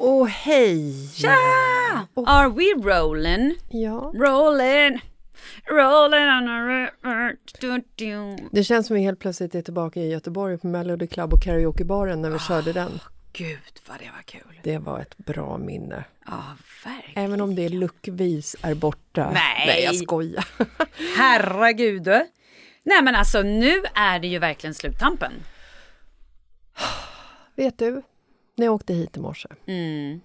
Och hej! Tja! Are we rolling? Ja. Rolling, rolling on a river. Det känns som vi helt plötsligt är tillbaka i Göteborg på Melody Club och karaokebaren när vi körde den. Gud vad det var kul. Det var ett bra minne. Ja, verkligen. Även om det luckvis är borta. Nej. Nej, jag skojar. Herregud. Nej men alltså nu är det ju verkligen sluttampen. Vet du, när jag åkte hit i morse Mm.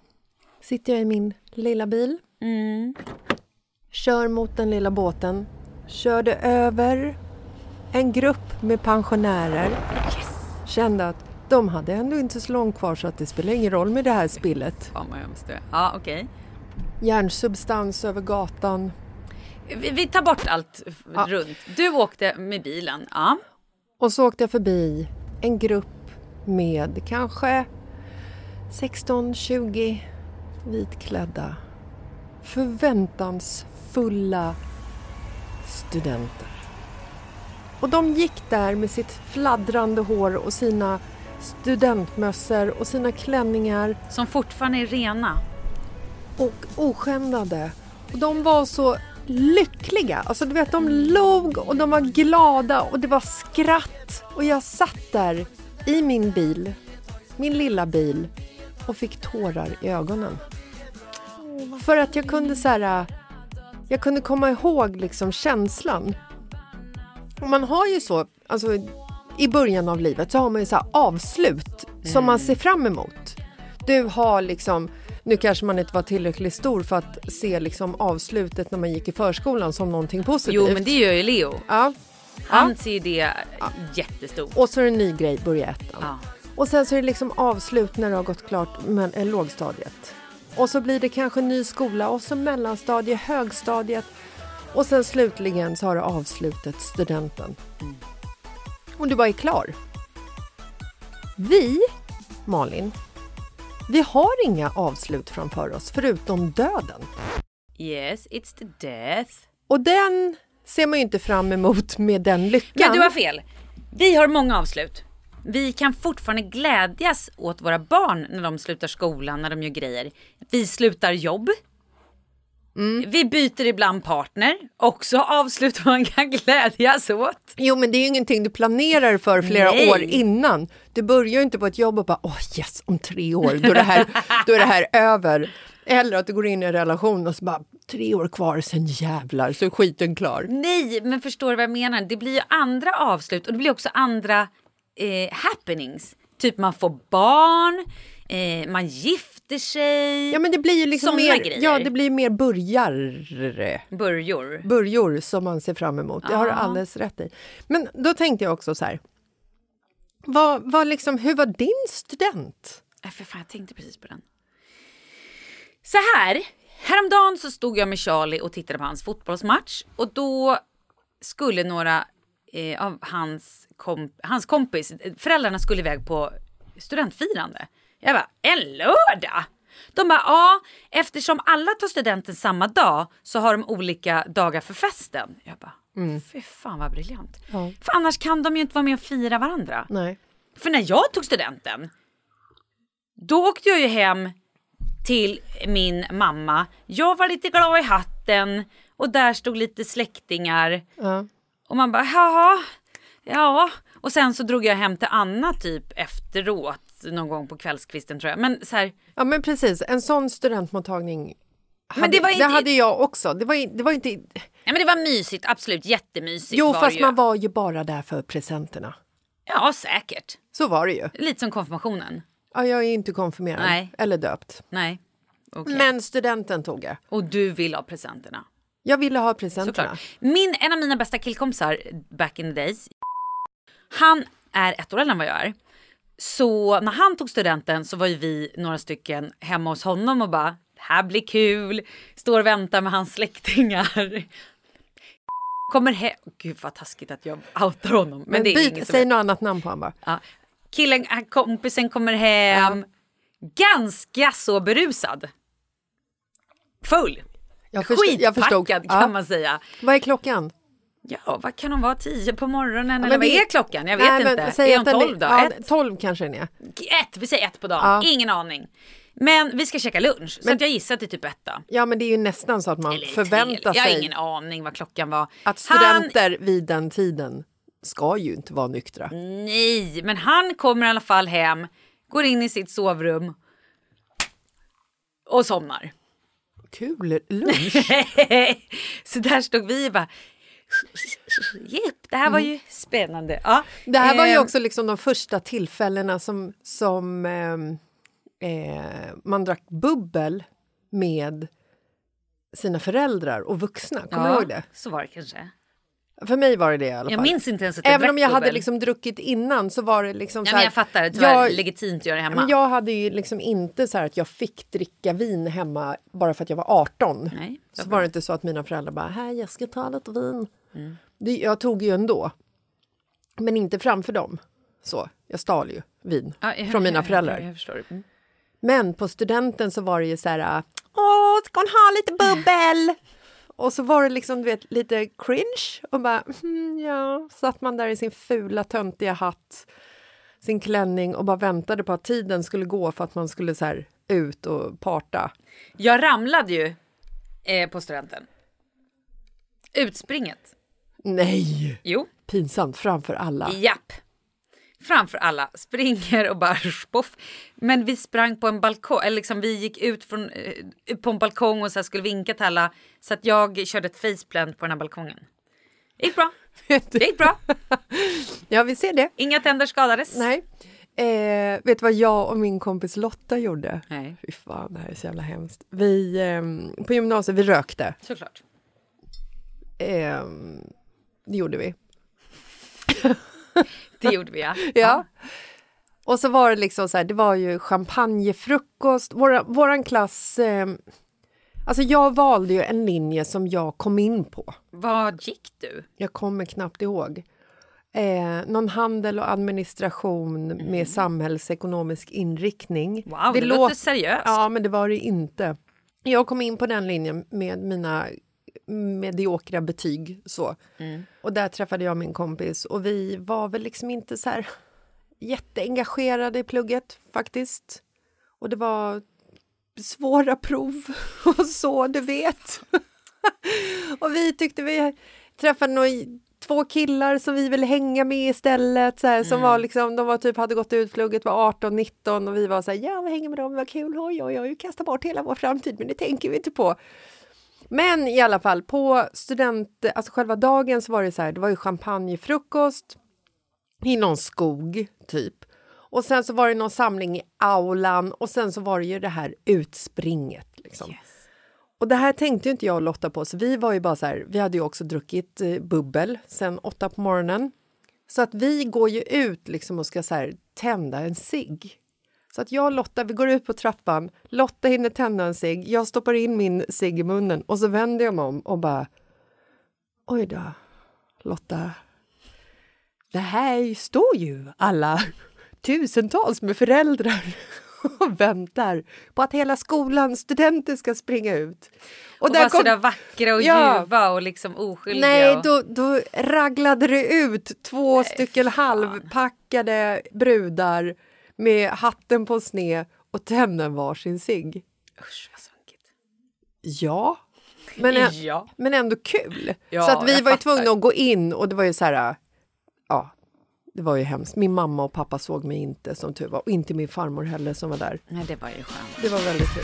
sitter jag i min lilla bil, Mm. kör mot den lilla båten, körde över en grupp med pensionärer. Kände att de hade ändå inte så långt kvar så att det spelar ingen roll med det här spillet. Fan vad hemskt det. Ja okej. Järnsubstans över gatan. Vi, vi tar bort allt Ja. runt. Du åkte med bilen. Ja. Och så åkte jag förbi en grupp med kanske 16-20 vitklädda förväntansfulla studenter. Och de gick där med sitt fladdrande hår och sina studentmössor och sina klänningar Som fortfarande är rena. och oskändade. Och de var så lyckliga. Alltså du vet, de log och de var glada och det var skratt. Och jag satt där i min bil, min lilla bil och fick tårar i ögonen. För att jag kunde så här, jag kunde komma ihåg liksom känslan. Och man har ju så, alltså i början av livet så har man ju så avslut som man ser fram emot. Du har liksom, nu kanske man inte var tillräckligt stor för att se liksom avslutet när man gick i förskolan som någonting positivt. Jo men det gör ju Leo. Ja. Han ser ju det jättestort. Och så är det en ny grej, börja ettan. Ja. Och sen så är det liksom avslut när du har gått klart med eh, lågstadiet. Och så blir det kanske ny skola och så mellanstadie, högstadiet. Och sen slutligen så har du avslutet, studenten. Och du bara är klar. Vi, Malin, vi har inga avslut framför oss förutom döden. Yes, it's the death. Och den ser man ju inte fram emot med den lyckan. Men du har fel. Vi har många avslut. Vi kan fortfarande glädjas åt våra barn när de slutar skolan, när de gör grejer. Vi slutar jobb. Mm. Vi byter ibland partner. Också avslut man kan glädjas åt. Jo, men det är ju ingenting du planerar för flera Nej. år innan. Du börjar ju inte på ett jobb och bara åh yes, om tre år då är, det här, då är det här över. Eller att du går in i en relation och så bara tre år kvar, sen jävlar så är skiten klar. Nej, men förstår du vad jag menar? Det blir ju andra avslut och det blir också andra eh, happenings. Typ man får barn, eh, man gifter sig, Ja, men det blir ju liksom mer, grejer. ja, det blir mer börjar börjor. börjor som man ser fram emot. Det har du alldeles rätt i. Men då tänkte jag också så här. Vad, vad liksom, hur var din student? Äh, för fan, jag tänkte precis på den. Så här, häromdagen så stod jag med Charlie och tittade på hans fotbollsmatch och då skulle några eh, av hans, komp hans kompis, föräldrarna skulle iväg på studentfirande. Jag bara, en lördag? De bara, ja, eftersom alla tar studenten samma dag så har de olika dagar för festen. Jag bara, fy fan vad briljant. Ja. För annars kan de ju inte vara med och fira varandra. Nej. För när jag tog studenten, då åkte jag ju hem till min mamma. Jag var lite glad i hatten och där stod lite släktingar. Ja. Och man bara, jaha, ja. Och sen så drog jag hem till Anna typ efteråt, någon gång på kvällskvisten tror jag. Men så här, Ja men precis, en sån studentmottagning hade, Men det var inte- hade jag också. Det var, det var inte... ja men det var mysigt, absolut jättemysigt Jo fast det ju. man var ju bara där för presenterna. Ja säkert. Så var det ju. Lite som konfirmationen. Ja, jag är inte konfirmerad Nej. eller döpt. Nej. Okej. Men studenten tog jag. Och du vill ha presenterna. Jag ville ha presenterna. Min, en av mina bästa killkompisar back in the days, han är ett år äldre än vad jag är. Så när han tog studenten så var ju vi några stycken hemma hos honom och bara, det här blir kul, står och väntar med hans släktingar. Kommer hem, gud vad taskigt att jag outar honom. Men, Men det är byt, säg något annat namn på honom bara. Ja. Killen, han- kompisen kommer hem, ganska så berusad. Full. Jag, förstod, jag. Skitpackad kan Ja. man säga. Vad är klockan? Ja, vad kan hon vara? Tio på morgonen men eller vad är klockan? Jag vet Nej, men inte. säg är att hon tolv då? Ja, ett? tolv kanske den är. ett? Vi säger ett på dagen. Ja. Ingen aning. Men vi ska käka lunch, så att jag gissar till typ ett då. Ja, men det är ju nästan så att man Eller förväntar tre. Jag har sig ingen aning vad klockan var. att Han- studenter vid den tiden ska ju inte vara nyktra. Nej, men han kommer i alla fall hem, går in i sitt sovrum och somnar. Kul lunch! så där stod vi och bara... Jepp, det här var ju spännande. Ja. Mm. Det här var ju Eh, också liksom de första tillfällena som, som ehm, eh, man drack bubbel med sina föräldrar och vuxna. Kommer du ja, ihåg det? Så var det kanske. För mig var det det i alla Jag fall. minns inte ens att jag Även drack om jag hade liksom druckit innan så var det liksom Ja, så men här, jag fattar, det var jag- legitimt att göra det hemma. Men jag hade ju liksom inte så här att jag fick dricka vin hemma bara för att jag var 18. Nej, så var var det inte så att mina föräldrar bara, här jag ska ta lite vin. Det, jag tog ju ändå. Men inte framför dem. Så, jag stal ju vin Ja, jag- från mina föräldrar. Jag, jag förstår. Mm. Men på studenten så var det ju så här, åh, ska hon ha lite bubbel? Och så var det liksom, du vet, lite cringe och bara, mm, ja, satt man där i sin fula töntiga hatt, sin klänning och bara väntade på att tiden skulle gå för att man skulle så här ut och parta. Jag ramlade ju eh, på studenten. Utspringet. Nej! Jo, Pinsamt framför alla. japp. Framför alla. Springer och bara spoff. Men vi sprang på en balkong, eller liksom vi gick ut från, eh, på en balkong och så skulle vinka till alla. Så att jag körde ett faceplant på den här balkongen. Det gick bra. Det gick bra. Ja, vi ser det. Inga tänder skadades. Nej. Eh, vet du vad jag och min kompis Lotta gjorde? Nej. Fy fan, det här är så jävla hemskt. Vi, ehm, på gymnasiet, vi rökte. Såklart. Ehm, det gjorde vi. Det gjorde vi ja. Ja. Och så var det liksom så här, det var ju champagnefrukost. Våra, våran klass... Eh, alltså jag valde ju en linje som jag kom in på. Vad gick du? Jag kommer knappt ihåg. Eh, någon handel och administration med samhällsekonomisk inriktning. Mm. Wow, det, låt- låter seriöst. Ja, men det var det inte. Jag kom in på den linjen med mina mediokra betyg. Så. Mm. Och där träffade jag min kompis och vi var väl liksom inte så här jätteengagerade i plugget faktiskt. Och det var svåra prov och så, du vet. och vi tyckte vi träffade några, två killar som vi ville hänga med istället. Så här, Som var liksom, de var typ, hade gått ut plugget, var 18-19 och vi var så här, ja vi hänger med dem, vad kul, oj oj oj, vi kastar bort hela vår framtid, men det tänker vi inte på. Men i alla fall, på student, alltså själva dagen så var det så här, det var ju champagnefrukost i någon skog, typ. Och sen så var det någon samling i aulan och sen så var det ju det här utspringet. Liksom. Och det här tänkte inte jag och Lotta på, så vi var ju bara så här, vi hade ju också druckit eh, bubbel sen åtta på morgonen. Så att vi går ju ut liksom och ska så här, tända en cigg. Så att jag och Lotta, vi går ut på trappan, Lotta hinner tända en cigg, jag stoppar in min cigg i munnen och så vänder jag mig om och bara Oj då, Lotta. Det här står ju alla tusentals med föräldrar och väntar på att hela skolan, studenter ska springa ut. Och, där var kom- sådär vackra och Ja. ljuva och liksom oskyldiga. Nej, och... då, då raglade det ut två stycken halvpackade brudar med hatten på sned och tände varsin cigg. Usch vad sunkigt. Ja, men, Ja. men ändå kul. Ja, så att vi var ju tvungna att gå in och det var ju så här... Ja, det var ju hemskt. Min mamma och pappa såg mig inte som tur var och inte min farmor heller som var där. Nej, det var ju skönt. Det var väldigt kul.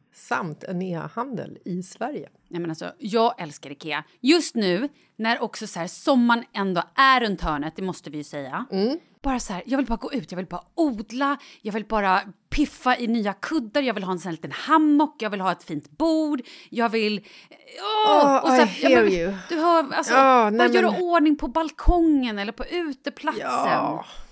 samt en e-handel i Sverige. Nej, men alltså, jag älskar Ikea. Just nu, när också så här, sommaren ändå är runt hörnet, det måste vi ju säga. Bara så här, jag vill bara gå ut, jag vill bara odla, jag vill bara piffa i nya kuddar, jag vill ha en sån här liten hammock, jag vill ha ett fint bord, jag vill... Åh, Oh, I hear you. Du hör, alltså, Ja, nej, bara göra men- ordning på balkongen eller på uteplatsen. Ja,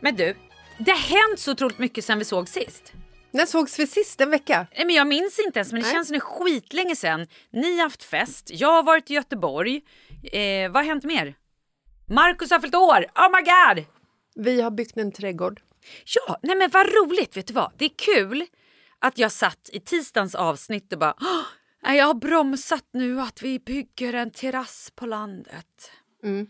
Men du, det har hänt så otroligt mycket sen vi såg sist. När sågs vi sist? En vecka? Nej, men jag minns inte ens, men det Nej. känns som det är skitlänge sen. Ni har haft fest, jag har varit i Göteborg. Eh, vad har hänt mer? Marcus har fyllt år! Oh my god! Vi har byggt en trädgård. Ja, nej men vad roligt, vet du vad? Det är kul att jag satt i tisdagens avsnitt och bara "Åh, nej, jag har bromsat nu att vi bygger en terrass på landet. Mm.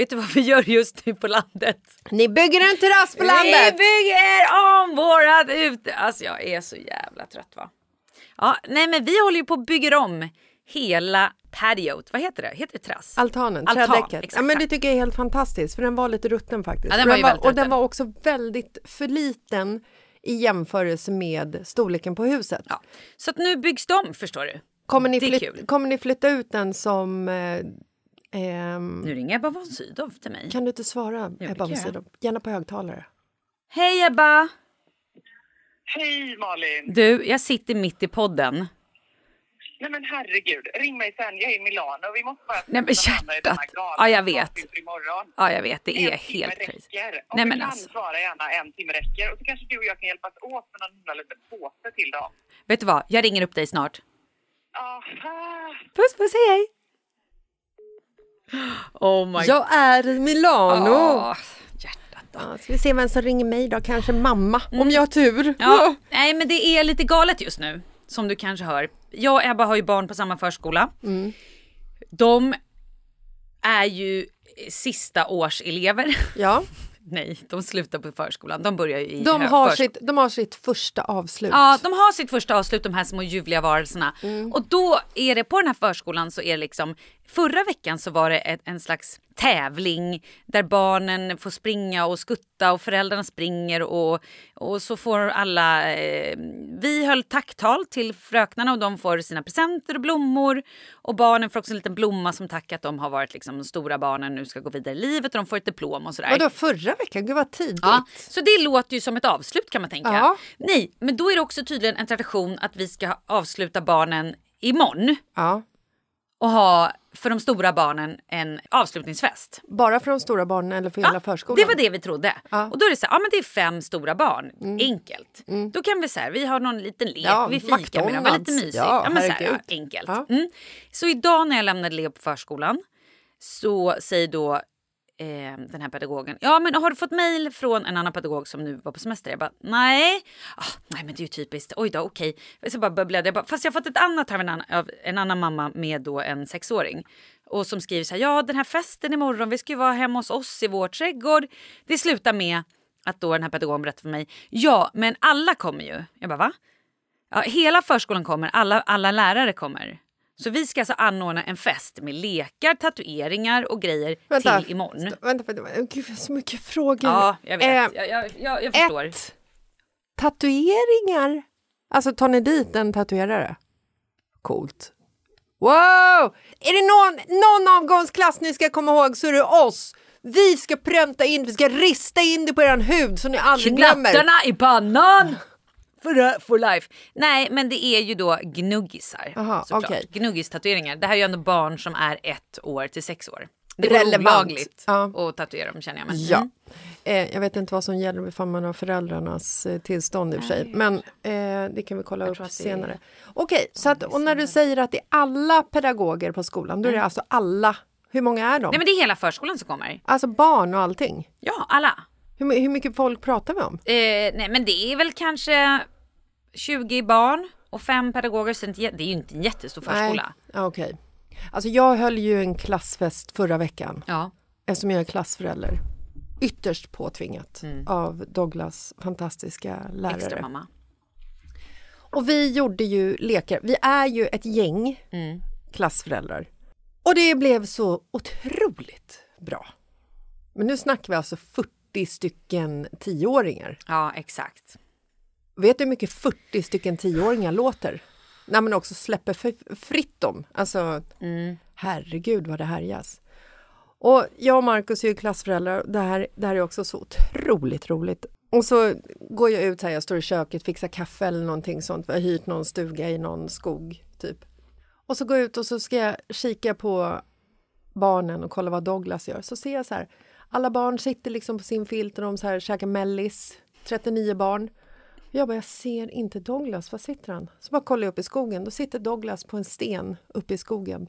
Vet du vad vi gör just nu på landet? Ni bygger en terrass på Vi landet! bygger om vårat ute... Alltså jag är så jävla trött va. Ja, nej men vi håller ju på att bygga om hela patiot. Vad heter det? Heter det terrass? Altanen, Altan, trädäcket. exakt. Ja, men det tycker jag är helt fantastiskt för den var lite rutten faktiskt. Ja, den var ju väldigt och den var också väldigt för liten i jämförelse med storleken på huset. Ja. Så att nu byggs de förstår du. Kommer, ni Det är flyt- kul. kommer ni flytta ut den som... Eh, ehm, Nu ringer Ebba von Sydow till mig. kan du inte svara, det Ebba jag. Wåhlstedt? Gärna på högtalare. Hej Ebba! Hej Malin! Du, jag sitter mitt i podden. Nej men herregud, ring mig sen. Jag är i Milano. Vi måste bara Nej, men sätta varandra i den här hjärtat. Ja, jag vet. Ja, jag vet. Det är en helt crazy. Om Nej, du men kan alltså. svara gärna en timme räcker. Och så kanske du och jag kan hjälpas åt med någon himla liten påse till dem. Vet du vad? Jag ringer upp dig snart. Ah, Puss puss, hej hej! Oh my Jag är i Milano! Åh, hjärtat då. Ja, ska vi se vem som ringer mig då? Kanske mamma, om jag har tur. Mm. Ja, nej men det är lite galet just nu. Som du kanske hör. Jag och Ebba har ju barn på samma förskola. De är ju sista års elever. Ja. Nej, de slutar på förskolan. De börjar ju i De, har sitt, de har sitt första avslut. Ja, de har sitt första avslut, de här små ljuvliga varelserna. Mm. Och då är det på den här förskolan så är det liksom, förra veckan så var det ett, en slags tävling där barnen får springa och skutta och föräldrarna springer och, och så får alla, eh, vi höll tacktal till fröknarna och de får sina presenter och blommor och barnen får också en liten blomma som tack att de har varit liksom de stora barnen nu ska gå vidare i livet och de får ett diplom och sådär. Vadå förra veckan? Gud vad tidigt. Ja, så det låter ju som ett avslut kan man tänka. Ja. Nej, men då är det också tydligen en tradition att vi ska avsluta barnen imorgon. Ja. Och ha för de stora barnen en avslutningsfest. Bara för de stora barnen eller för hela Ja, förskolan? Det var det vi trodde. Ja. Mm. Och då är det så här, ja men det är fem stora barn, enkelt. Då kan vi så här, vi har någon liten lek, Ja, vi fikar med dem, var lite mysigt. Ja, men så här, ja, enkelt. Ja. Mm. Så idag när jag lämnade Leo på förskolan så säger då eh, den här pedagogen, ja men har du fått mejl från en annan pedagog som nu var på semester? Jag bara, nej. Oh, nej men det är ju typiskt, oj då okej. Så bara bubblade jag, bara, fast jag har fått ett annat av en annan, av en annan mamma med då en sexåring. Och som skriver så här, ja den här festen imorgon, vi ska ju vara hemma hos oss i vår trädgård. Det slutar med att då den här pedagogen berättar för mig, ja men alla kommer ju. Jag bara va? Ja, hela förskolan kommer, alla, alla lärare kommer. Så vi ska alltså anordna en fest med lekar, tatueringar och grejer till imorgon. Vänta, vänta, vänta. Gud, jag har så mycket frågor. Ja, jag vet. Eh, jag, jag, jag, jag förstår. ett, tatueringar. Alltså tar ni dit en tatuerare? Coolt. Wow! Är det någon, någon avgångsklass ni ska komma ihåg så är det oss. Vi ska pränta in, vi ska rista in det på er hud så ni aldrig glömmer. Knattarna i pannan! For, for life. Nej, men det är ju då gnuggisar. Aha, såklart. okej. Gnuggistatueringar. Det här är ju ändå barn som är ett år till sex år. Det är Relevant. olagligt Ja. att tatuera dem känner jag. Men, Ja. Mm. Eh, jag vet inte vad som gäller ifall man har föräldrarnas eh, tillstånd i och för sig. Men eh, det kan vi kolla tror upp senare. Okej, så att, och när du säger att det är alla pedagoger på skolan, då är det alltså alla. Hur många är de? Mm. Nej, men det är hela förskolan som kommer. Alltså barn och allting. Ja, alla. Hur, hur mycket folk pratar vi om? Eh, nej, men det är väl kanske 20 barn och fem pedagoger. Så det är ju inte en jättestor förskola. Ja, Okej. Alltså jag höll ju en klassfest förra veckan Ja. eftersom jag är klassförälder. Ytterst påtvingat Mm. av Douglas fantastiska lärare. Extra mamma. Och vi gjorde ju lekar. Vi är ju ett gäng Mm. klassföräldrar. Och det blev så otroligt bra. Men nu snackar vi alltså 40 stycken tioåringar. Ja, exakt. Vet du hur mycket 40 stycken tioåringar låter? När man också släpper fritt dem. Alltså, herregud vad det härjas. Och jag och Markus är ju klassföräldrar. Det här, det här är också så otroligt roligt. Och så går jag ut här, jag står i köket, fixar kaffe eller någonting sånt. Vi har hyrt någon stuga i någon skog, typ. Och så går jag ut och så ska jag kika på barnen och kolla vad Douglas gör. Så ser jag så här, alla barn sitter liksom på sin filt och de så här käkar mellis. 39 barn. Jag bara, jag ser inte Douglas, var sitter han? Så bara kollar jag upp i skogen, då sitter Douglas på en sten uppe i skogen.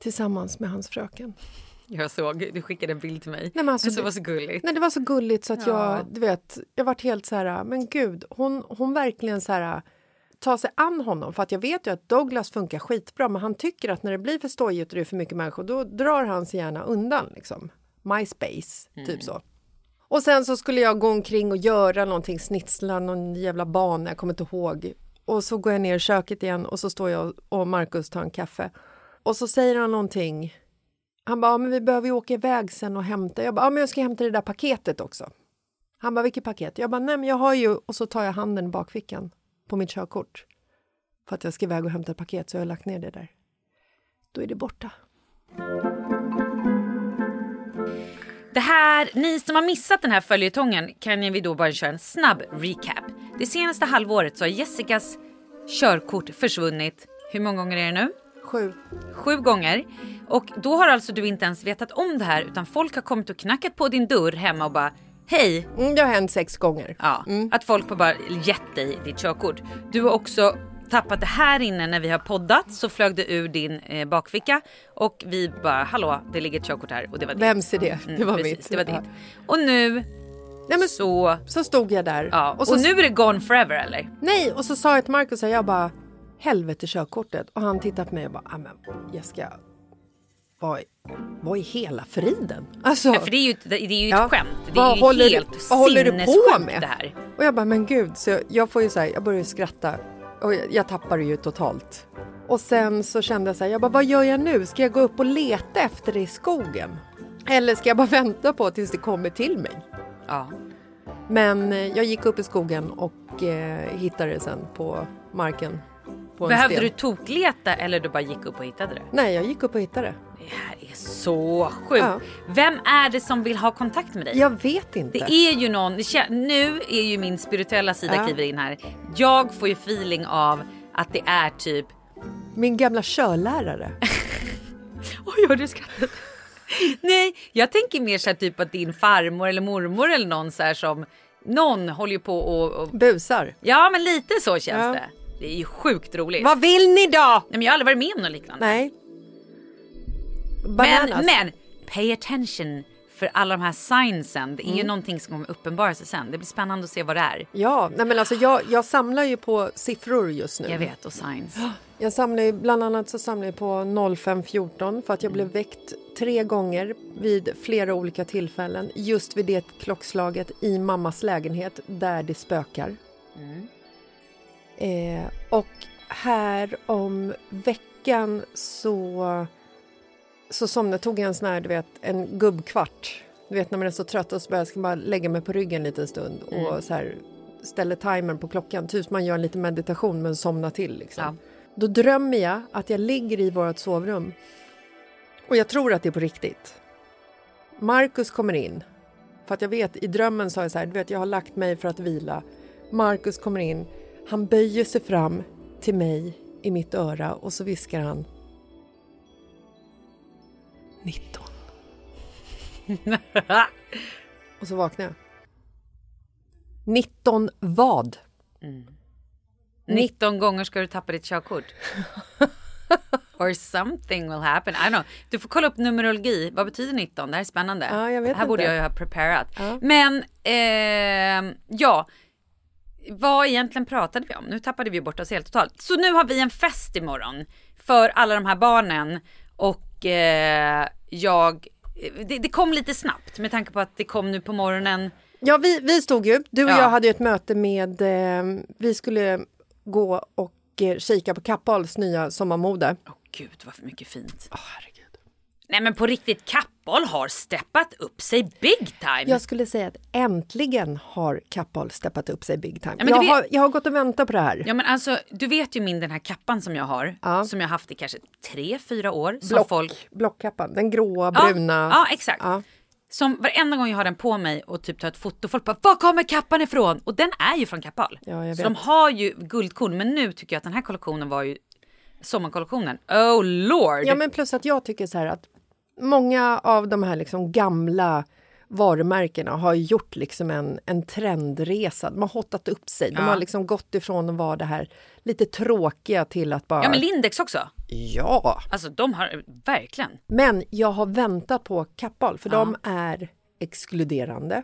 Tillsammans med hans fröken. Jag såg, du skickade en bild till mig. Nej, men alltså, det det- var så gulligt. Nej, det var så gulligt så att Ja. jag, du vet, jag vart helt så här, men gud, hon, hon verkligen så här tar sig an honom för att jag vet ju att Douglas funkar skitbra men han tycker att när det blir för stojigt och det är för mycket människor då drar han sig gärna undan liksom. MySpace, typ så. Och sen så skulle jag gå omkring och göra någonting, snitsla någon jävla bana, jag kommer inte ihåg. Och så går jag ner i köket igen och så står jag och Markus tar en kaffe. Och så säger han någonting. Han bara, ja, men vi behöver ju åka iväg sen och hämta. Jag bara, ja, men jag ska hämta det där paketet också. Han bara, vilket paket? Jag bara, nej men jag har ju... Och så tar jag handen i bakfickan på mitt körkort. För att jag ska iväg och hämta ett paket så jag har lagt ner det där. Då är det borta. Det här, ni som har missat den här följetongen kan vi då bara köra en snabb recap. Det senaste halvåret så har Jessicas körkort försvunnit. Hur många gånger är det nu? Sju. Sju gånger. Och då har alltså du inte ens vetat om det här utan folk har kommit och knackat på din dörr hemma och bara Hej! Mm, det har hänt sex gånger. Ja, att folk har bara gett dig ditt körkort. Du har också tappat det här inne när vi har poddat så flög det ur din eh, bakficka och vi bara hallå det ligger ett körkort här och det var ditt. Vems idé? Det Mm, var precis, mitt. Det var Ja. ditt. Och nu Nej, men så... så stod jag där. Ja, och, och, så, nu är det gone forever eller? Nej, och så sa jag till Markus, jag bara helvete körkortet. Och han tittade på mig och bara, "Ah, men Jessica, vad, vad är hela friden? Alltså, Ja, för det är ju, ett- det är ju Ja. ett skämt. Det är ju håller du- helt vad håller du på sinnessjukt med? det här. Och jag bara, men gud, så jag, jag får ju så här, jag börjar ju skratta och jag, jag tappar det ju totalt. Och sen så kände jag så här, jag bara, vad gör jag nu? Ska jag gå upp och leta efter det i skogen? Eller ska jag bara vänta på tills det kommer till mig? Ja. Men eh, jag gick upp i skogen och eh, hittade det sen på marken. På en Behövde sten. du tokleta eller du bara gick upp och hittade det? Nej, jag gick upp och hittade det. Det här är så sjukt. Ja. Vem är det som vill ha kontakt med dig? Jag vet inte. Det är ju någon, nu är ju min spirituella sida Ja. kliver in här. Jag får ju feeling av att det är typ Min gamla körlärare. Oj, har du skrattat? Nej, jag tänker mer så här typ att din farmor eller mormor eller någon så här som någon håller ju på och, och Busar. ja, men lite så känns Ja. det. Det är ju sjukt roligt. Vad vill ni då? Nej, men jag har aldrig varit med om något liknande. Nej. men, Bananas. men pay attention för alla de här signsen. Det är Mm. ju någonting som kommer uppenbara sig sen. Det blir spännande att se vad det är. Ja, nej men alltså jag, jag samlar ju på siffror just nu. Jag vet och signs. Jag samlar ju, bland annat så samlar jag på 0514 för att jag blev väckt tre gånger vid flera olika tillfällen just vid det klockslaget i mammas lägenhet där det spökar. Eh, och här om veckan så, så somnade, tog jag en sån här, du vet, en gubbkvart. Du vet när man är så trött och så bara, jag ska bara lägga mig på ryggen en liten stund och så här ställer timern på klockan. Typ man gör en liten meditation men somnar till liksom. Ja. Då drömmer jag att jag ligger i vårt sovrum och jag tror att det är på riktigt. Marcus kommer in. För att jag vet, i drömmen sa jag så här, du vet jag har lagt mig för att vila. Marcus kommer in, han böjer sig fram till mig i mitt öra och så viskar han 19. Och så vaknar jag. 19 vad? 19 gånger ska du tappa ditt körkort. Or something will happen. I don't know. Du får kolla upp numerologi. Vad betyder 19? Det här är spännande. Ja, jag vet här borde inte. jag ju ha preparat. Ja. Men ehm, ja, vad egentligen pratade vi om? Nu tappade vi bort oss helt totalt. Så nu har vi en fest imorgon för alla de här barnen och eh, jag det, det kom lite snabbt med tanke på att det kom nu på morgonen. Ja, vi, vi stod ju, du och Ja. jag hade ju ett möte med, eh, vi skulle gå och eh, kika på Kappahls nya sommarmode. Åh gud vad för mycket fint. Åh, herregud. Nej men på riktigt, Kappahl har steppat upp sig big time. Jag skulle säga att äntligen har Kappahl steppat upp sig big time. Ja, jag, vet- har, jag har gått och väntat på det här. Ja men alltså, du vet ju min den här kappan som jag har. Ja. Som jag har haft i kanske tre, fyra år. Som Block, folk... Blockkappan, den gråa, Ja, bruna. Ja, exakt. Ja. Som varenda gång jag har den på mig och typ tar ett foto, folk bara var kommer kappan ifrån? Och den är ju från Kappahl. Ja, jag Så de har ju guldkorn. Men nu tycker jag att den här kollektionen var ju sommarkollektionen. Oh lord! Ja, men plus att jag tycker så här att många av de här liksom gamla varumärkena har gjort liksom en, en trendresa. De har hottat upp sig. De Ja. har liksom gått ifrån att vara det här lite tråkiga till att bara... Ja men Lindex också. Ja! Alltså de har verkligen. Men jag har väntat på Kappahl för de är exkluderande.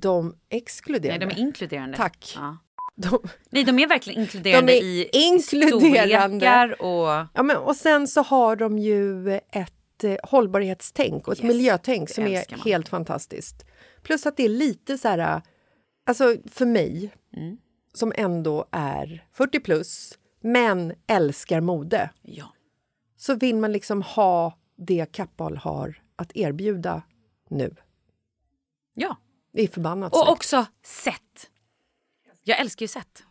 De Nej exkluderande. de är inkluderande. Tack. Ja. De, Nej de är verkligen inkluderande De är i inkluderande. storlekar och... ja, men, och sen så har de ju ett eh, hållbarhetstänk och ett Yes, miljötänk som är helt fantastiskt. Plus att det är lite så här, alltså för mig Mm. som ändå är 40 plus men älskar mode Ja. så vill man liksom ha det Kappahl har att erbjuda nu. ja. Det är förbannat Och snyggt. också set. Jag älskar ju set.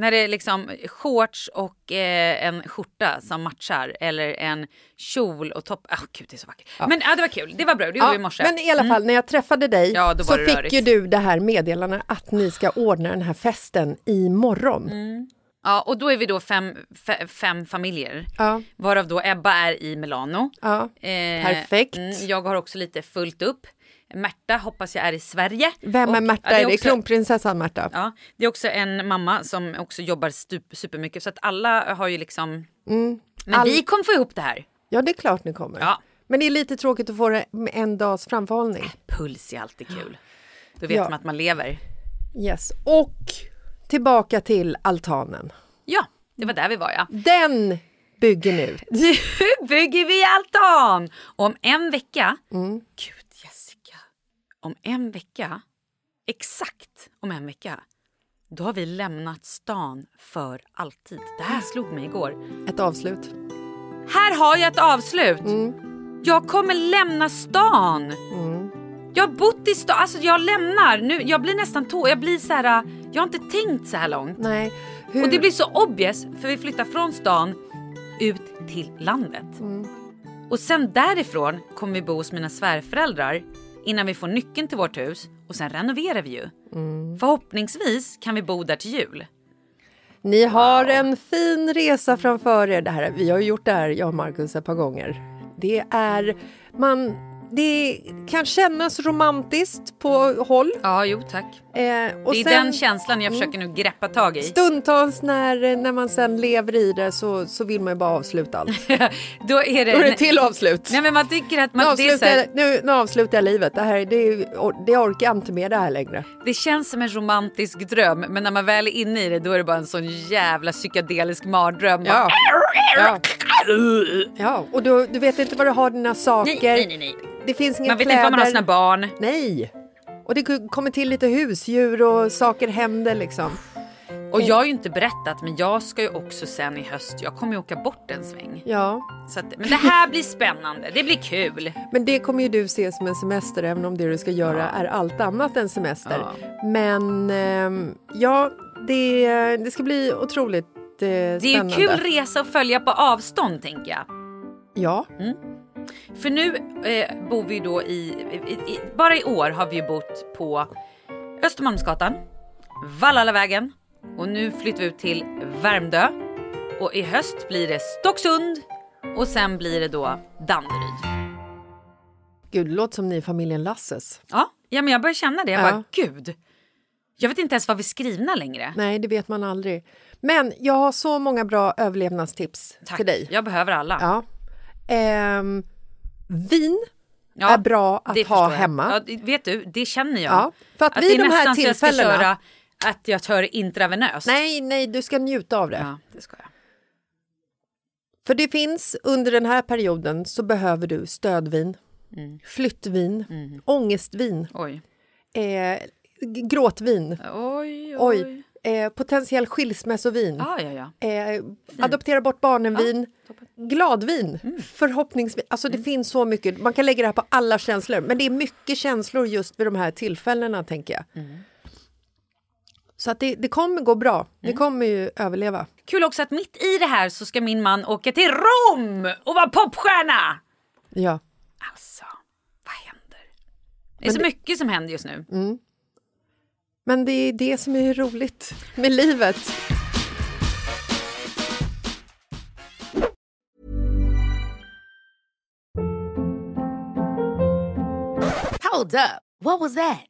När det är liksom shorts och eh, en skjorta som matchar eller en kjol och topp. Ah, gud, det är så vackert. Men ja, det var kul. Det var bra. Det gjorde vi i morse. Men i alla fall, när jag träffade dig Ja, så fick rörigt. ju du det här meddelandet att ni ska ordna den här festen imorgon. Mm. Ja, och då är vi då fem, fe, fem familjer. Ja, Varav då Ebba är i Milano. ja. Eh, Perfekt. jag har också lite fullt upp. Märta hoppas jag är i Sverige. Vem är Märta? ja, är det också- kronprinsessan Märta? Ja, det är också en mamma som också jobbar stup, supermycket. Så att alla har ju liksom... Men All- vi kommer få ihop det här. Ja, det är klart ni kommer. Ja. Men det är lite tråkigt att få det med en dags framförhållning. Puls är alltid kul. Då vet Ja. man att man lever. Yes. Och tillbaka till altanen. Ja, det var där vi var ja. Den bygger nu. Nu bygger vi altan! Och om en vecka... Gud Jessica. Om en vecka, exakt om en vecka, då har vi lämnat stan för alltid. Det här slog mig igår. Ett avslut. Här har jag ett avslut. Jag kommer lämna stan. Jag har bott i stan, alltså jag lämnar. Nu, jag blir nästan tå, jag blir så här, jag har inte tänkt så här långt. Nej. Hur... Och det blir så obvious för vi flyttar från stan ut till landet. Och sen därifrån kommer vi bo hos mina svärföräldrar innan vi får nyckeln till vårt hus och sen renoverar vi ju. Förhoppningsvis kan vi bo där till jul. Ni har en fin resa framför er. Det här, vi har ju gjort det här, jag och Markus, ett par gånger. Det är... Man, det kan kännas romantiskt på håll. Ja, jo tack. Eh, och det är sen- den känslan jag försöker nu greppa tag i. Stundtals när, när man sen lever i det så, så vill man ju bara avsluta allt. Då är det... Då är det till avslut. Nej men man tycker att Nu man, så avslutar, här, nu, nu avslutar jag livet. Det, här, det, det orkar jag inte med det här längre. det känns som en romantisk dröm men när man väl är inne i det då är det bara en sån jävla psykedelisk mardröm. Ja. Ja. ja, och du, du vet inte var du har dina saker. Nej, nej, nej, nej. Det finns inga Man vet kläder. inte var man har sina barn. Nej. Och det kommer till lite husdjur och saker händer liksom. Och jag har ju inte berättat men jag ska ju också sen i höst, jag kommer ju åka bort en sväng. Ja, Så att, men det här blir spännande, det blir kul. men det kommer ju du se som en semester även om det du ska göra är allt annat än semester. Men ehm, ja, det, det ska bli otroligt eh, Det är ju spännande. kul resa att följa på avstånd tänker jag. Ja, För nu eh, bor vi då i, i, i, bara i år har vi bott på Östermalmsgatan, Vallalavägen och nu flyttar vi ut till Värmdö. Och i höst blir det Stocksund och sen blir det då Danderyd. gud, det låter som ni är familjen Lasses. Ja, ja men jag börjar känna det. Jag Ja. bara, gud. Jag vet inte ens vad vi är skrivna längre. Nej, det vet man aldrig. Men jag har så många bra överlevnadstips Tack, till dig. jag behöver alla. Ja. Ehm, vin Ja, är bra att ha jag. hemma. Ja, vet du, det känner jag. Ja, för att att vid det är de här jag tillfällena- köra att jag tar intravenöst. Nej, nej, du ska njuta av det. Ja, det ska jag. För det finns under den här perioden så behöver du stödvin, Mm. flyttvin, ångestvin, Oj. eh, gråtvin, Oj, oj. oj, eh, potentiell skilsmässovin, Ja, ja, ja. eh, adoptera bort barnen-vin, gladvin, Mm. förhoppningsvis. Alltså det finns så mycket, man kan lägga det här på alla känslor, men det är mycket känslor just vid de här tillfällena tänker jag. Mm. Så att det, det kommer gå bra, Mm. det kommer ju överleva. Kul också att mitt i det här så ska min man åka till Rom och vara popstjärna! Ja. Alltså, vad händer? Det är så mycket som händer just nu. Men det är det som är roligt med livet. Hold up. What was that?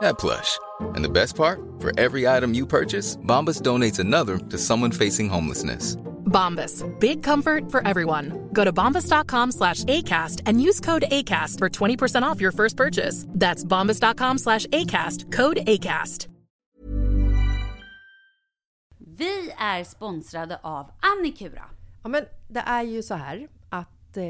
that plush. And the best part? For every item you purchase, Bombas donates another to someone facing homelessness. Bombas. Big comfort for everyone. Go to bombas.com slash ACAST and use code ACAST for 20% off your first purchase. That's bombas.com slash ACAST. Code ACAST. Vi är sponsrade av Annikura. Ja, men det är ju så här att eh,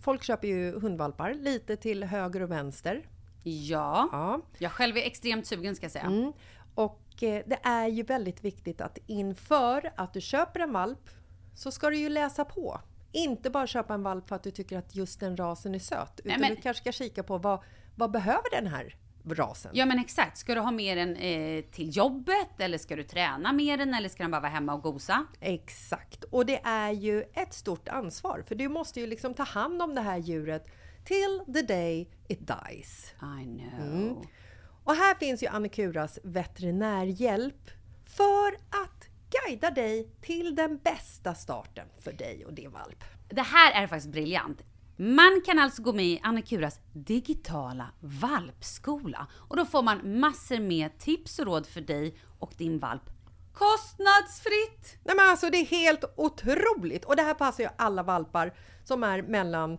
folk köper ju hundvalpar lite till höger och vänster. Ja. Ja. Jag själv är extremt sugen ska jag säga. Mm. Och eh, det är ju väldigt viktigt att inför att du köper en valp så ska du ju läsa på. Inte bara köpa en valp för att du tycker att just den rasen är söt. Utan men- du kanske ska kika på vad, vad behöver den här rasen? Ja men exakt, ska du ha med den eh, till jobbet eller ska du träna med den eller ska den bara vara hemma och gosa? Exakt. Och det är ju ett stort ansvar för du måste ju liksom ta hand om det här djuret till the day it dies. I know. Och här finns ju Annikuras veterinärhjälp för att guida dig till den bästa starten för dig och din valp. Det här är faktiskt briljant. Man kan alltså gå med i Annikuras digitala valpskola och då får man massor med tips och råd för dig och din valp kostnadsfritt. Nej men alltså det är helt otroligt! Och det här passar ju alla valpar som är mellan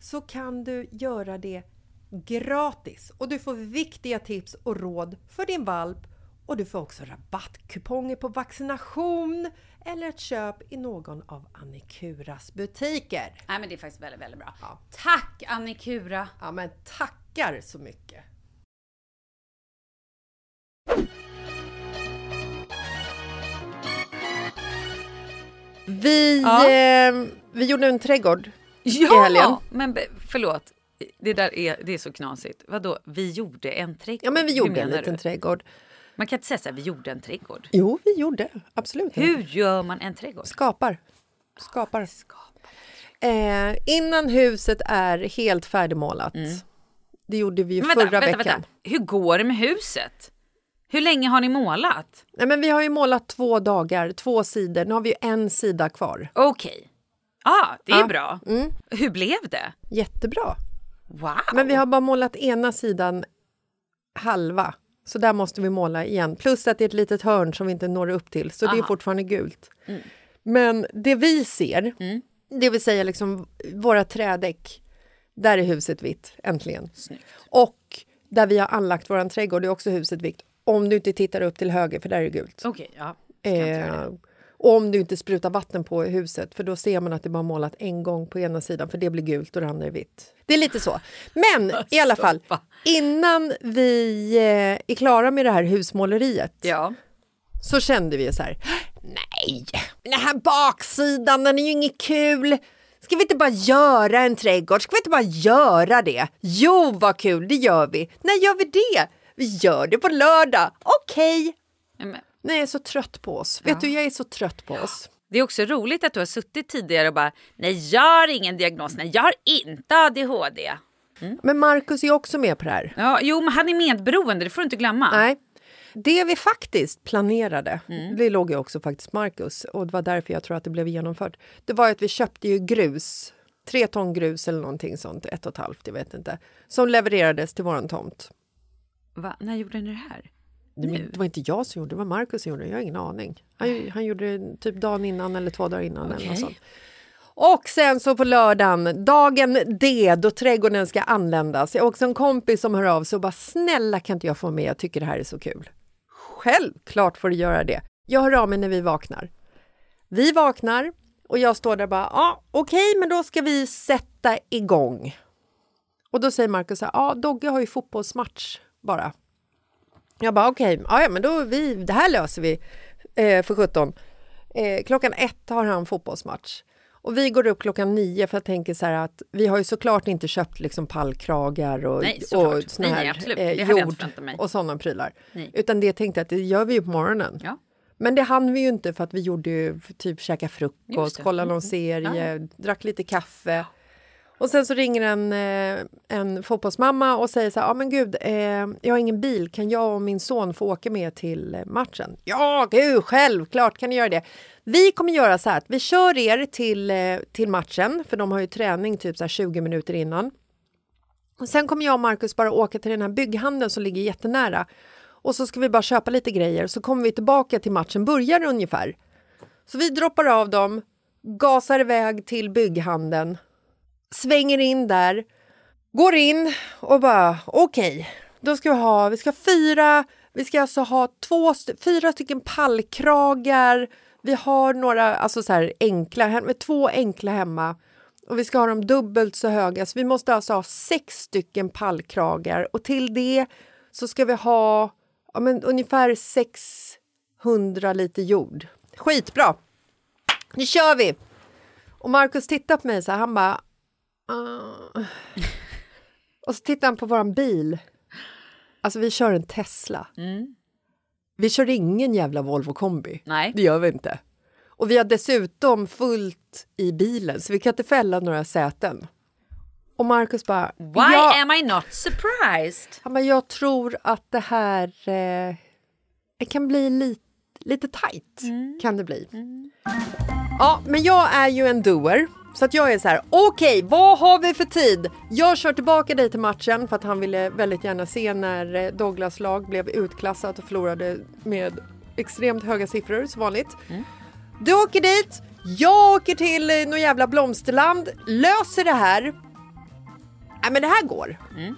så kan du göra det gratis och du får viktiga tips och råd för din valp och du får också rabattkuponger på vaccination eller ett köp i någon av Annikuras butiker. Nej men det är faktiskt väldigt, väldigt bra. Ja. Tack Annikura! Ja, men tackar så mycket! Vi, Ja. eh, vi gjorde en trädgård i helgen. Ja, men förlåt. Det där är, det är så knasigt. Vadå, vi gjorde en trädgård? Ja, men vi gjorde en liten du? trädgård. Man kan inte säga så här, vi gjorde en trädgård. Jo, vi gjorde. Absolut. Hur gör man en trädgård? Skapar. Skapar. Eh, innan huset är helt färdigmålat. Det gjorde vi ju Mm. Vänta, förra vänta, veckan. vänta. Hur går det med huset? Hur länge har ni målat? Nej, men vi har ju målat två dagar, två sidor. Nu har vi en sida kvar. Okej. Ja, det är Ja. bra. Mm. Hur blev det? Jättebra. Wow! Men vi har bara målat ena sidan halva. Så där måste vi måla igen. Plus att det är ett litet hörn som vi inte når upp till. Så det är Aha. fortfarande gult. Men det vi ser, det vill säga liksom våra trädäck, där är huset vitt, äntligen. Snyggt. Och där vi har anlagt vår trädgård är också huset vitt. Om du inte tittar upp till höger, för där är det gult. Okej, ja. Eh, om du inte sprutar vatten på huset, för då ser man att det bara målat en gång på ena sidan, för det blir gult och det andra är vitt. Det är lite så. Men i alla fall, innan vi eh, är klara med det här husmåleriet Ja. så kände vi så här, nej, den här baksidan, den är ju inget kul. Ska vi inte bara göra en trädgård? Ska vi inte bara göra det? Jo, vad kul, det gör vi. När gör vi det? Vi gör det på lördag. Okej. Men Nej, jag är så trött på oss. Vet du, jag är så trött på oss. Det är också roligt att du har suttit tidigare och bara nej jag har ingen diagnos, nej jag har inte ADHD. Men Markus är också med på det här. Ja, jo men han är medberoende, det får du inte glömma. Nej. Det vi faktiskt planerade, Mm. det låg ju också faktiskt Marcus och det var därför jag tror att det blev genomfört. Det var att vi köpte ju grus, tre ton grus eller någonting sånt, ett och ett halvt, jag vet inte, som levererades till våran tomt. Va? När gjorde ni det här? Det, det var inte jag som gjorde det, det var Marcus som gjorde det, jag har ingen aning. Han, han gjorde det typ dagen innan eller två dagar innan. Eller Okej. något sånt. Och sen så på lördagen, dagen D, då trädgården ska anländas. Jag har också en kompis som hör av sig och bara snälla kan inte jag få vara med, jag tycker det här är så kul. Självklart får du göra det. Jag hör av mig när vi vaknar. Vi vaknar och jag står där och bara, ja okej men då ska vi sätta igång. Och då säger Markus så här, ja Dogge har ju fotbollsmatch bara. Jag bara okej, ja, ja men då vi, det här löser vi eh, för 17. Eh, klockan ett har han fotbollsmatch. Och vi går upp klockan nio för jag tänker så att vi har ju såklart inte köpt liksom pallkragar och, Nej, och Nej, här nej, inte jord och sådana prylar. Nej. Utan det tänkte jag att det gör vi ju på morgonen. Ja. Men det hann vi ju inte för att vi gjorde ju typ käka frukost, kolla någon Mm. serie, drack lite kaffe. Och sen så ringer en, eh, en fotbollsmamma och säger så här, ja men gud, eh, jag har ingen bil, kan jag och min son få åka med till eh, matchen? Ja, gud, självklart kan ni göra det. Vi kommer göra så här att vi kör er till, eh, till matchen, för de har ju träning typ så här 20 minuter innan. Och sen kommer jag och Marcus bara åka till den här bygghandeln som ligger jättenära och så ska vi bara köpa lite grejer så kommer vi tillbaka till matchen börjar ungefär. Så vi droppar av dem, gasar iväg till bygghandeln, svänger in där, går in och bara okej, okay, då ska vi ha, vi ska ha fyra, vi ska alltså ha två, fyra stycken pallkragar, vi har några alltså så här enkla, två enkla hemma och vi ska ha dem dubbelt så höga. Så vi måste alltså ha sex stycken pallkragar och till det så ska vi ha ja, men ungefär 600 liter jord. Skitbra! Nu kör vi! Och Markus tittar på mig så här, han bara... Uh. Och så tittar han på vår bil. Alltså vi kör en Tesla. Mm. Vi kör ingen jävla Volvo kombi. Nej. Det gör vi inte. Och vi har dessutom fullt i bilen så vi kan inte fälla några säten. Och Marcus bara... Why jag, am I not surprised? Han bara, jag tror att det här eh, kan bli lite, lite tajt. Mm. Kan det bli. Mm. Ja, men jag är ju en doer. Så att jag är så här, okej, okay, vad har vi för tid? Jag kör tillbaka dig till matchen för att han ville väldigt gärna se när eh, Douglas lag blev utklassat och förlorade med extremt höga siffror som vanligt. Mm. Du åker dit, jag åker till eh, något jävla blomsterland, löser det här. Nej men det här går. Mm.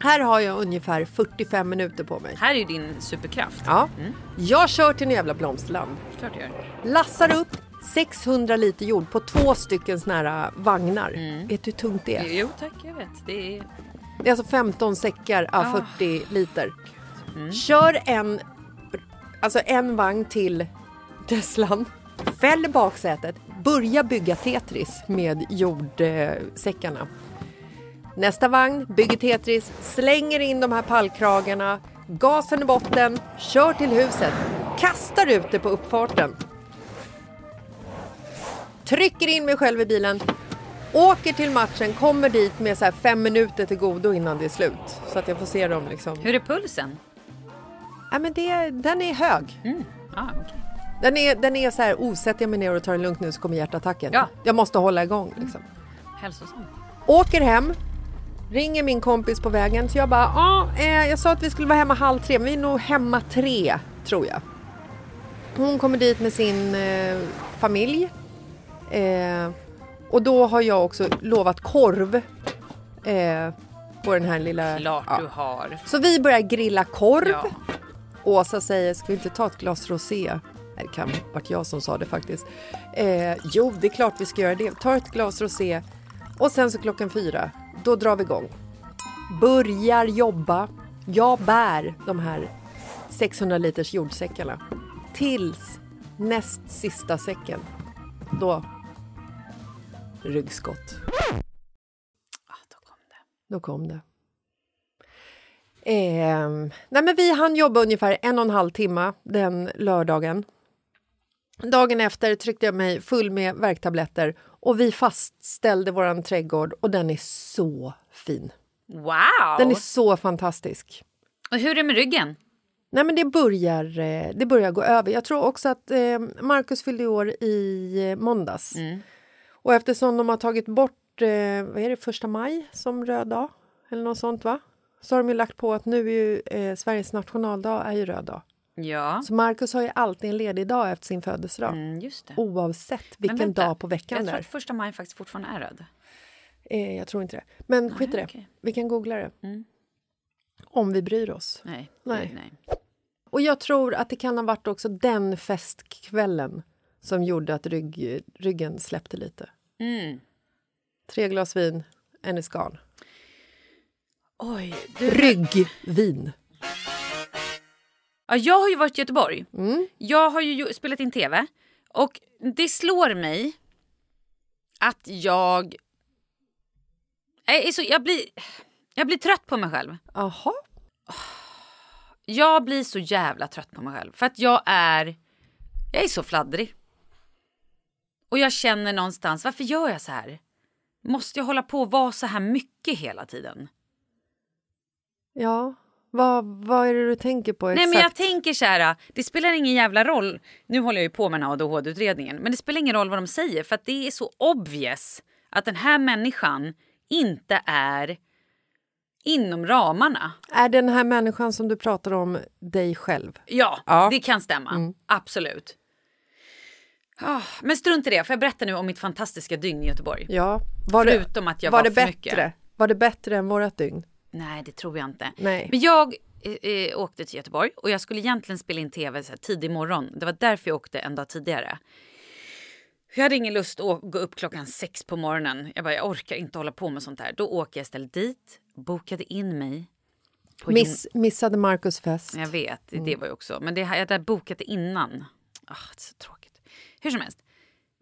Här har jag ungefär 45 minuter på mig. Här är din superkraft. Ja. Mm. Jag kör till något jävla blomsterland. Klart jag gör. Lassar upp 600 liter jord på två stycken såna här vagnar. Mm. Vet du hur tungt det är? Jo tack, jag vet. Det är... Det är alltså 15 säckar av Ah. 40 liter. Mm. Kör en, alltså en vagn till Teslan. Fäll baksätet. Börja bygga Tetris med jordsäckarna. Nästa vagn bygger Tetris, slänger in de här pallkragarna, gasen i botten, kör till huset, kastar ut det på uppfarten. Trycker in mig själv i bilen, åker till matchen, kommer dit med så fem minuter till godo innan det är slut. Så att jag får se dem liksom. Hur är pulsen? Ja, men det, den är hög. Mm. Ah, okay. Den är, den är så här, oh, sätter jag mig ner och tar det lugnt nu så kommer hjärtattacken. Ja. Jag måste hålla igång liksom. Hälsosam. Åker hem, ringer min kompis på vägen. Så jag bara, ah, eh, jag sa att vi skulle vara hemma halv tre, men vi är nog hemma tre, tror jag. Hon kommer dit med sin eh, familj. Eh, och då har jag också lovat korv eh, på den här lilla... Klart ja. du har. Så vi börjar grilla korv. Ja. Åsa säger, ska vi inte ta ett glas rosé? Det kan varit jag som sa det faktiskt. Eh, jo, det är klart vi ska göra det. Ta ett glas rosé och sen så klockan fyra, då drar vi igång. Börjar jobba. Jag bär de här 600 liters jordsäckarna tills näst sista säcken. Då ryggskott. Ah, då kom det. Då kom det. Ehm, nej men vi hann jobba ungefär en och en halv timme den lördagen. Dagen efter tryckte jag mig full med värktabletter och vi fastställde vår trädgård och den är så fin. Wow! Den är så fantastisk. Och hur är det med ryggen? Nej men det börjar, eh, det börjar gå över. Jag tror också att eh, Marcus fyllde år i eh, måndags. Mm. Och eftersom de har tagit bort, eh, vad är det, första maj som röd dag? Eller något sånt va? Så har de ju lagt på att nu är ju eh, Sveriges nationaldag är ju röd dag. Ja. Så Marcus har ju alltid en ledig dag efter sin födelsedag. Mm, just det. Oavsett vilken vänta, dag på veckan Jag det tror är. att första maj faktiskt fortfarande är röd. Eh, jag tror inte det. Men skit i det. okej. Vi kan googla det. Mm. Om vi bryr oss. Nej. Nej. nej. Och jag tror att det kan ha varit också den festkvällen som gjorde att rygg, ryggen släppte lite. Mm. Tre glas vin, en i skan. Oj, du... Ryggvin. Ja, jag har ju varit i Göteborg. Mm. Jag har ju spelat in tv. Och det slår mig att jag... Jag, är så, jag, blir, jag blir trött på mig själv. Aha. Jag blir så jävla trött på mig själv. För att jag är... Jag är så fladdrig. Och jag känner någonstans, varför gör jag så här? Måste jag hålla på och vara så här mycket hela tiden? Ja, vad, vad är det du tänker på Nej exakt? men jag tänker så här, det spelar ingen jävla roll. Nu håller jag ju på med den här ADHD-utredningen. Men det spelar ingen roll vad de säger för att det är så obvious att den här människan inte är inom ramarna. Är den här människan som du pratar om dig själv? Ja, Ja. det kan stämma. Absolut. Ah, men strunt i det, får jag berätta nu om mitt fantastiska dygn i Göteborg? Ja. Var det, Förutom att jag var var det för bättre? mycket. Var det bättre än vårat dygn? Nej, det tror jag inte. Nej. Men jag eh, eh, åkte till Göteborg och jag skulle egentligen spela in tv så här, tidig morgon. Det var därför jag åkte en dag tidigare. Jag hade ingen lust att gå upp klockan sex på morgonen. Jag bara, jag orkar inte hålla på med sånt här. Då åker jag istället dit, bokade in mig. Miss, missade Marcus fest. Jag vet, Mm. det var ju också. Men det, jag hade bokat innan. Ah, det är så tråkigt. Hur som helst.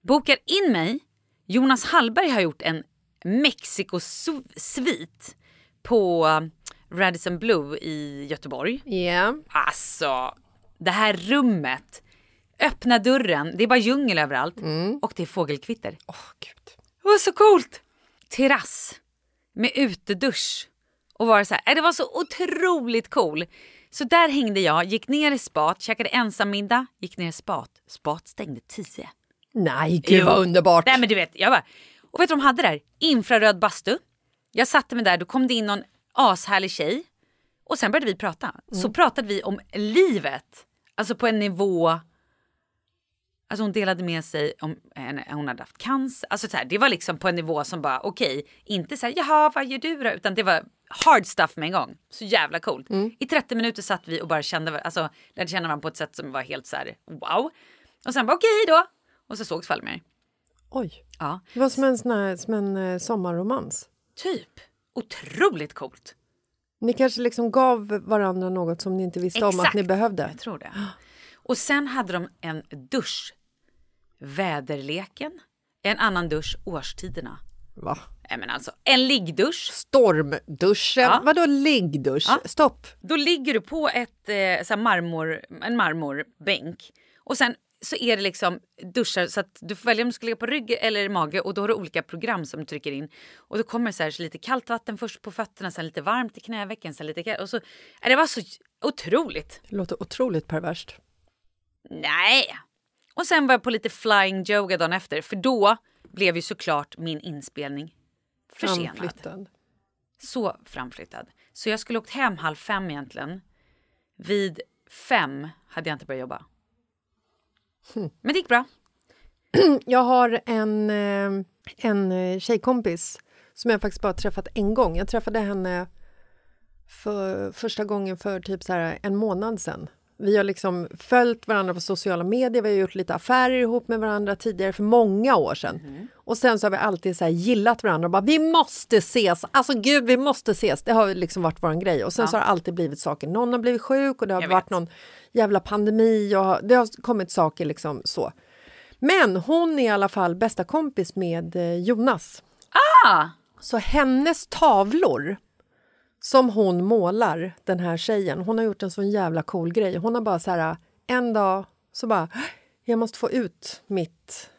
Bokar in mig. Jonas Hallberg har gjort en Mexiko-svit på eh, Radisson Blue i Göteborg. Ja. Alltså, det här rummet. Öppna dörren, det är bara djungel överallt. Och det är fågelkvitter. Åh, gud. Det var så coolt! Terrass med utedusch. Och var så här, äh, det var så otroligt cool. Så där hängde jag, gick ner i spat, käkade ensammiddag, gick ner i spat. Spat stängde tio. Nej, gud Jo. vad underbart. Nej men du vet, jag bara, och vet du vad de hade där? Infraröd bastu. Jag satte mig där, då kom det in någon ashärlig tjej. Och sen började vi prata. Så pratade vi om livet. Alltså på en nivå Alltså hon delade med sig om eh, hon hade haft cancer. Alltså så här, det var liksom på en nivå som bara okej, inte så här jaha vad gör du då? Utan det var hard stuff med en gång. Så jävla coolt. I 30 minuter satt vi och bara kände, alltså lärde känna varandra på ett sätt som var helt så här wow. Och sen bara okej hej då. Och så sågs vi aldrig mer. Oj. Ja, Det var som en, sån här, som en eh, sommarromans. typ. Otroligt coolt. Ni kanske liksom gav varandra något som ni inte visste om att Exakt. ni behövde. Jag tror det. Och sen hade de en dusch. Väderleken. En annan dusch, årstiderna. Va? Nej men alltså, en liggdusch. Stormduschen. Ja. Vadå liggdusch? Ja. Stopp. Då ligger du på ett, eh, så marmor, en marmorbänk. Och sen så är det liksom duschar så att du får välja om du ska ligga på rygg eller mage och då har du olika program som du trycker in. Och då kommer det så här så lite kallt vatten först på fötterna, sen lite varmt i knävecken, sen lite kallt. Och så, äh, det var så otroligt. Det låter otroligt perverst. Nej. Och sen var jag på lite flying yoga dagen efter för då blev ju såklart min inspelning försenad. Framflyttad. Så framflyttad. Så jag skulle åkt hem halv fem egentligen. Vid fem hade jag inte börjat jobba. Men det gick bra. Jag har en, eh, en eh, tjejkompis som jag faktiskt bara träffat en gång. Jag träffade henne för första gången för typ så här en månad sedan. Vi har liksom följt varandra på sociala medier, vi har gjort lite affärer ihop med varandra tidigare för många år sedan. Och sen så har vi alltid så gillat varandra och bara vi måste ses, alltså gud vi måste ses. Det har liksom varit vår grej och sen så har det alltid blivit saker. Någon har blivit sjuk och det har Jag varit vet. någon jävla pandemi och det har kommit saker liksom så. Men hon är i alla fall bästa kompis med eh, Jonas. Ah! Så hennes tavlor som hon målar, den här tjejen, hon har gjort en sån jävla cool grej. Hon har bara så här, en dag så bara, jag måste få ut mitt...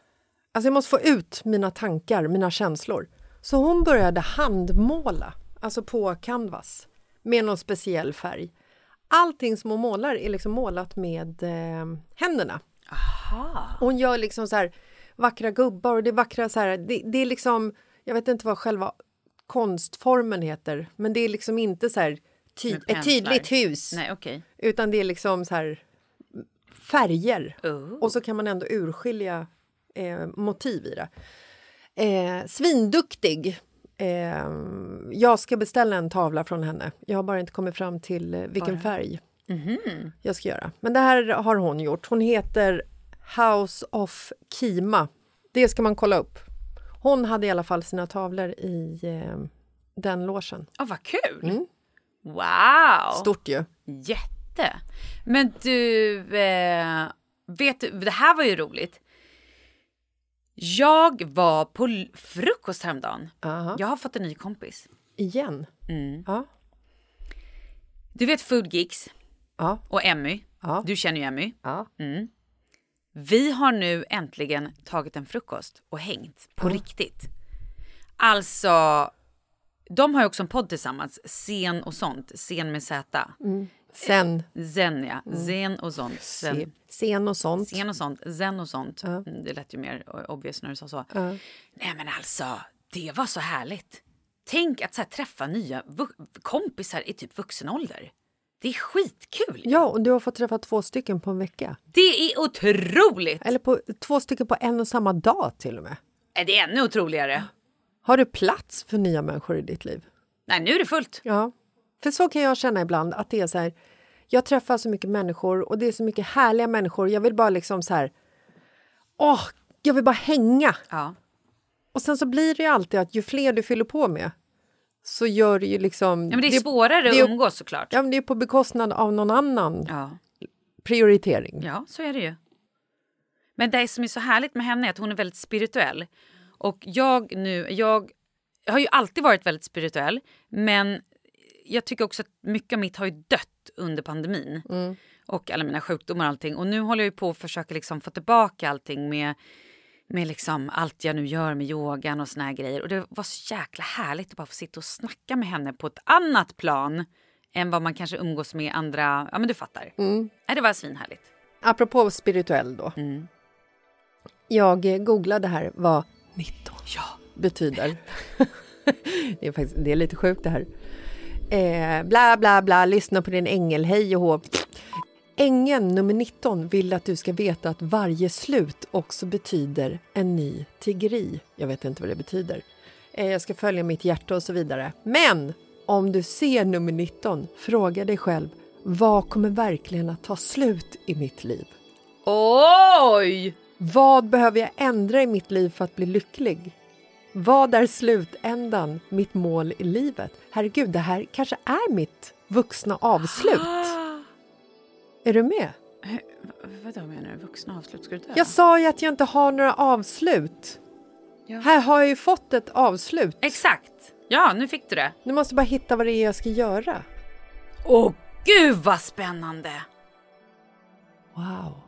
Alltså jag måste få ut mina tankar, mina känslor. Så hon började handmåla, alltså på canvas, med någon speciell färg. Allting som hon målar är liksom målat med eh, händerna. Hon gör liksom så här vackra gubbar och det är vackra så här, det, det är liksom, jag vet inte vad själva konstformen heter, men det är liksom inte så här ty, ett tydligt hus, Nej, okej. utan det är liksom så här färger. Oh. Och så kan man ändå urskilja eh, motiv i det. Eh, svinduktig. Eh, jag ska beställa en tavla från henne. Jag har bara inte kommit fram till eh, vilken färg jag ska göra. Men det här har hon gjort. Hon heter House of Kima. Det ska man kolla upp. Hon hade i alla fall sina tavlor i eh, den logen. Ah, vad kul! Wow! Stort ju. Jätte! Men du, eh, vet du, det här var ju roligt. Jag var på frukost häromdagen. Aha. Jag har fått en ny kompis. Igen. Ja. Du vet Food Geeks Ja. och Emmy. Ja. Du känner ju Emmy. Ja. Vi har nu äntligen tagit en frukost och hängt på riktigt. Alltså, de har ju också en podd tillsammans, Sen och sånt, Sen med Z. Sen. Zen ja, Zen och sånt. Zen. Se, sen och sånt. Sen och sånt, zen och sånt. Mm, Det lät ju mer obvious när du sa så. Nej men alltså, det var så härligt. tänk att så här, träffa nya kompisar i typ vuxen ålder. Det är skitkul. Ja, och du har fått träffa två stycken på en vecka. Det är otroligt! Eller på, två stycken på en och samma dag till och med. Är det ännu otroligare? Har du plats för nya människor i ditt liv? Nej, nu är det fullt. Ja, för så kan jag känna ibland att det är så här. Jag träffar så mycket människor och det är så mycket härliga människor. Jag vill bara liksom så här. Åh, jag vill bara hänga. Ja. Och sen så blir det ju alltid att ju fler du fyller på med så gör det ju liksom... Ja, men det är svårare det att umgås såklart. Ja, men det är på bekostnad av någon annan Ja. prioritering. ja, så är det ju. Men det som är så härligt med henne är att hon är väldigt spirituell. Och jag nu, jag, jag har ju alltid varit väldigt spirituell men jag tycker också att mycket av mitt har ju dött under pandemin. Och alla mina sjukdomar och allting. Och nu håller jag ju på att försöka liksom få tillbaka allting med med liksom allt jag nu gör med yogan och såna här grejer. Och det var så jäkla härligt att bara få sitta och snacka med henne på ett annat plan än vad man kanske umgås med andra, ja men du fattar. Mm. Ja, det var svinhärligt. Apropå spirituell då. Mm. Jag eh, googlade här vad 19 betyder. det, är faktiskt, det är lite sjukt det här. Eh, bla bla bla, lyssna på din ängel, hej och hå. Ängeln nummer 19 vill att du ska veta att varje slut också betyder en ny tiggeri. Jag vet inte vad det betyder. Eh, jag ska följa mitt hjärta och så vidare. Men om du ser nummer 19, fråga dig själv vad kommer verkligen att ta slut i mitt liv? Oj! Vad behöver jag ändra i mitt liv för att bli lycklig? Vad är slutändan, mitt mål i livet? Herregud, det här kanske är mitt vuxna avslut. Är du med? Vadå menar du? Vuxna avslut? Ska du dö? Jag sa ju att jag inte har några avslut. Ja. Här har jag ju fått ett avslut. Exakt! Ja, nu fick du det. Nu måste jag bara hitta vad det är jag ska göra. Åh, gud vad spännande! Wow.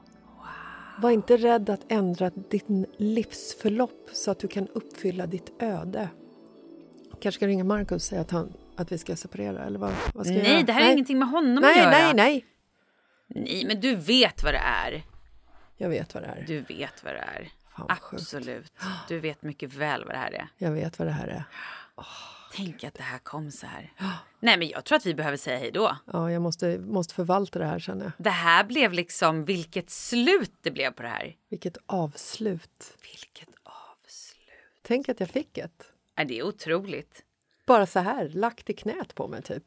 Var inte rädd att ändra din livsförlopp så att du kan uppfylla ditt öde. kanske ska ringa Markus och säga att, han, att vi ska separera, eller vad, vad ska jag Nej, göra? det här är ingenting med honom nej, att göra. Nej, nej, Nej, men du vet vad det är. Jag vet vad det är. Du vet vad det är. Fan, vad sjukt. Absolut. Du vet mycket väl vad det här är. Jag vet vad det här är. Tänk att det här kom så här. Nej, men jag tror att vi behöver säga hej då. Ja, jag måste, måste förvalta det här känner jag. Det här blev liksom vilket slut det blev på det här. Vilket avslut. Vilket avslut. Tänk att jag fick ett. Är det är otroligt. Bara så här, lagt i knät på mig typ.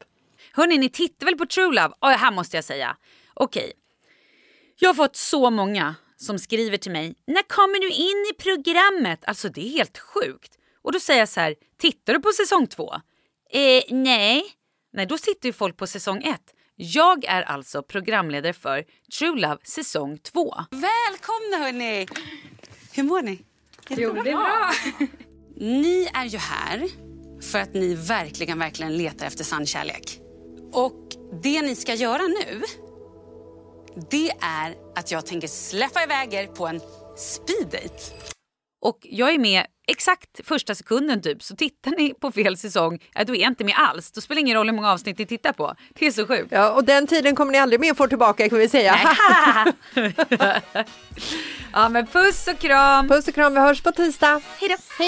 Hörni, ni tittar väl på True Love? Och här måste jag säga. Okej. Jag har fått så många som skriver till mig. När kommer du in i programmet? Alltså det är helt sjukt. Och då säger jag så här. Tittar du på säsong två? Eh, nej. Nej, då sitter ju folk på säsong ett. Jag är alltså programledare för True Love säsong två. Välkomna hörni! Hur mår ni? Jo, det är bra. Ni är ju här för att ni verkligen, verkligen letar efter sann kärlek. Och det ni ska göra nu, det är att jag tänker släppa iväg er på en speeddate. Och jag är med exakt första sekunden typ. Så tittar ni på fel säsong, ja, då är jag inte med alls. Då spelar det ingen roll hur många avsnitt ni tittar på. Det är så sjukt. Ja, och den tiden kommer ni aldrig mer få tillbaka kan vi säga. ja men puss och kram! Puss och kram, vi hörs på tisdag. Hej då!